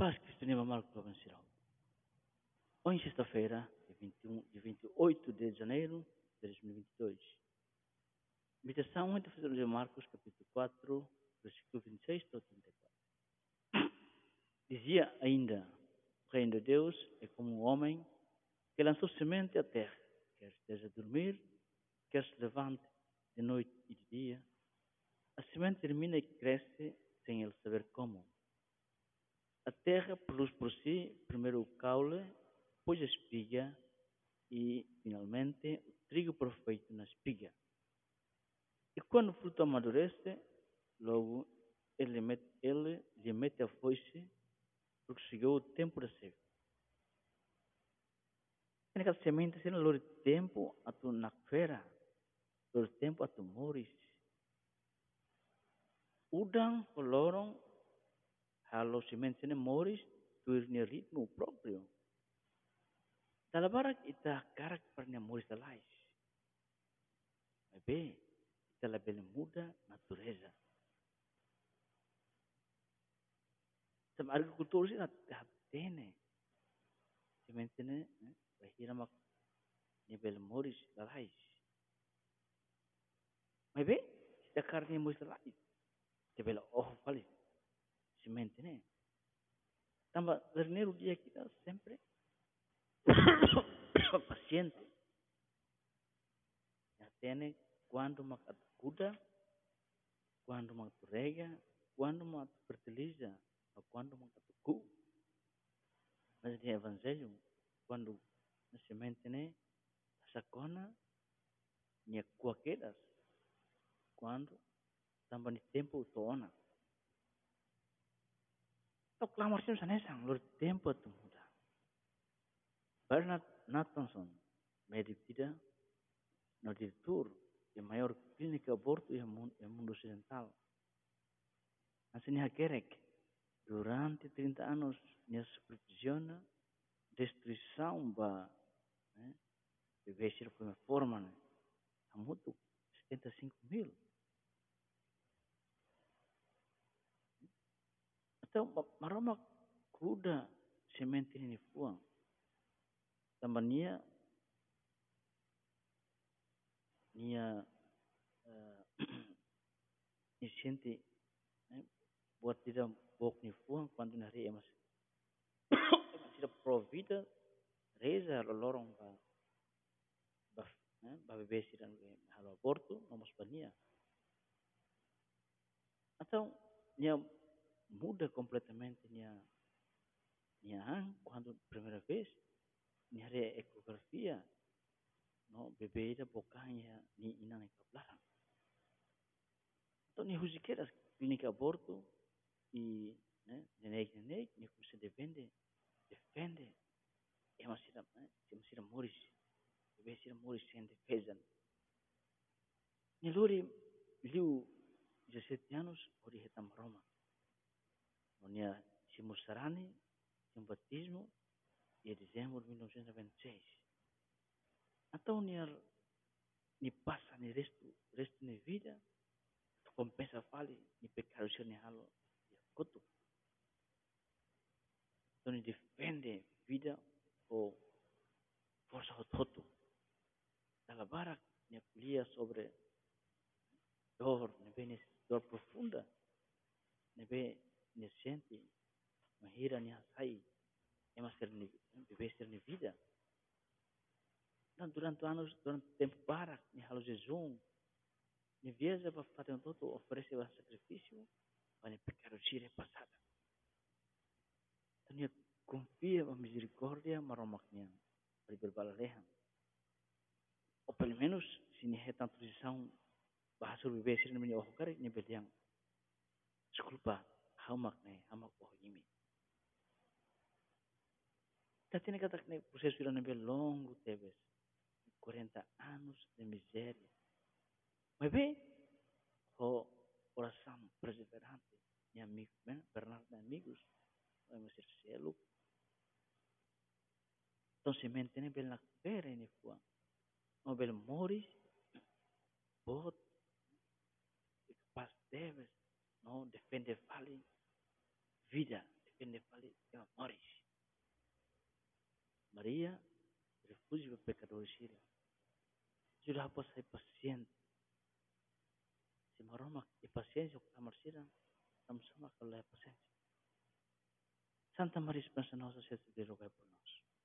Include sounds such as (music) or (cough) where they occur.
paz que Cristo Marco Provincial. Hoje, sexta-feira, dia 21, dia 28 de janeiro de 2022. Meditação entre fazer de Marcos, capítulo 4, versículo 26 a 34. Dizia ainda, o reino de Deus é como um homem que lançou semente à terra, quer esteja a dormir, quer se levante de noite e de dia. A semente termina e cresce sem ele saber como. A terra produz por si primeiro o caule, depois a espiga e, finalmente, o trigo perfeito na espiga. E quando o fruto amadurece, logo ele, mete, ele lhe mete a foice, porque chegou o tempo da cega. Naquela semente, se não tempo a tu na feira, lor tempo a tu moris. Udang, lorong, halo semente ne moris, tuir ni ritmo próprio. Talabarak ita karak pernya moris talais. Bem, ita label muda natureza. Sama agricultor sih nak tene. Semente ne, bahira mak nível moris talais. Mas bem, ita ni moris talais. Tebela oh kali semente né? Tambah verneiro dia kita sempre (coughs) (coughs) paciente. Ya tiene quando mak kuda, quando mak rega, quando mak fertiliza, ou quando mak cu. Mas di evangelho, quando na semente né, sacona, nia quaquedas, quando tambah ni tempo tona. Então, clamar sempre nesang, lor tempo tu muda. Bernard Nathanson, médico tidak, no diretor da maior clínica aborto no mundo ocidental. Assim, a Kerek, durante 30 anos, nia supervisiona destruição ba né, bebês de primeira forma, né, a muito 75 mil. Então, maroma kuda semente ini fuang. Tambah nia. Uh, ni senti eh, buat tidak bok ni fuang quando na re emas emas (coughs) tidak provida reza lorong ba ba eh, ba bebesi dan halo aborto nomos bania atau nia muda completamente minha minha quando primeira vez minha ecografia no bebê da bocanya ni ina ni kablara então ni husikera clínica aborto e né nenek nenek ni como se defende defende é uma cira né é uma cira moris bebê cira moris sem defesa ni lori liu 17 anos ori hetam Roma Monia Simusarani, sem batismo, e dezembro de 1996. Então, nia, ni passa ni resto, resto ni vida, tu compensa fali, ni pecado ser ni halo, ni kutu. Então, ni defende vida ou força hotu. Dalam barak, ni kuliah sobre dor, ni bem dor profunda, ni bem ni senti mahira ni hasai é ni viver ser vida. Dan durante anos durante tempo para ni halo jejum ni viaja para fazer um todo oferecer o sacrifício para pecar o sire passada dan confia na misericórdia maromaknya para berbalahan ou pelo menos se ni tanta posição bahasa ser ni menyohkar ni beliang desculpa hamak ne hamak oh imi Tati ne kata ne proses sudah nebe longo tebes 40 anos de miséria mas bem o oração perseverante minha amigo né Bernardo amigos vai ser selo então semente ne bel nak pere ne fua no bel moris bot pas debes no defende vale vida quem fale que amores. Maria, refúgio para pecadores síria. Sudah apa saya paciente. Se maroma e paciência o amor síria, sama-sama kalau é paciência. Santa Maria Esperança Nossa, se de por nós.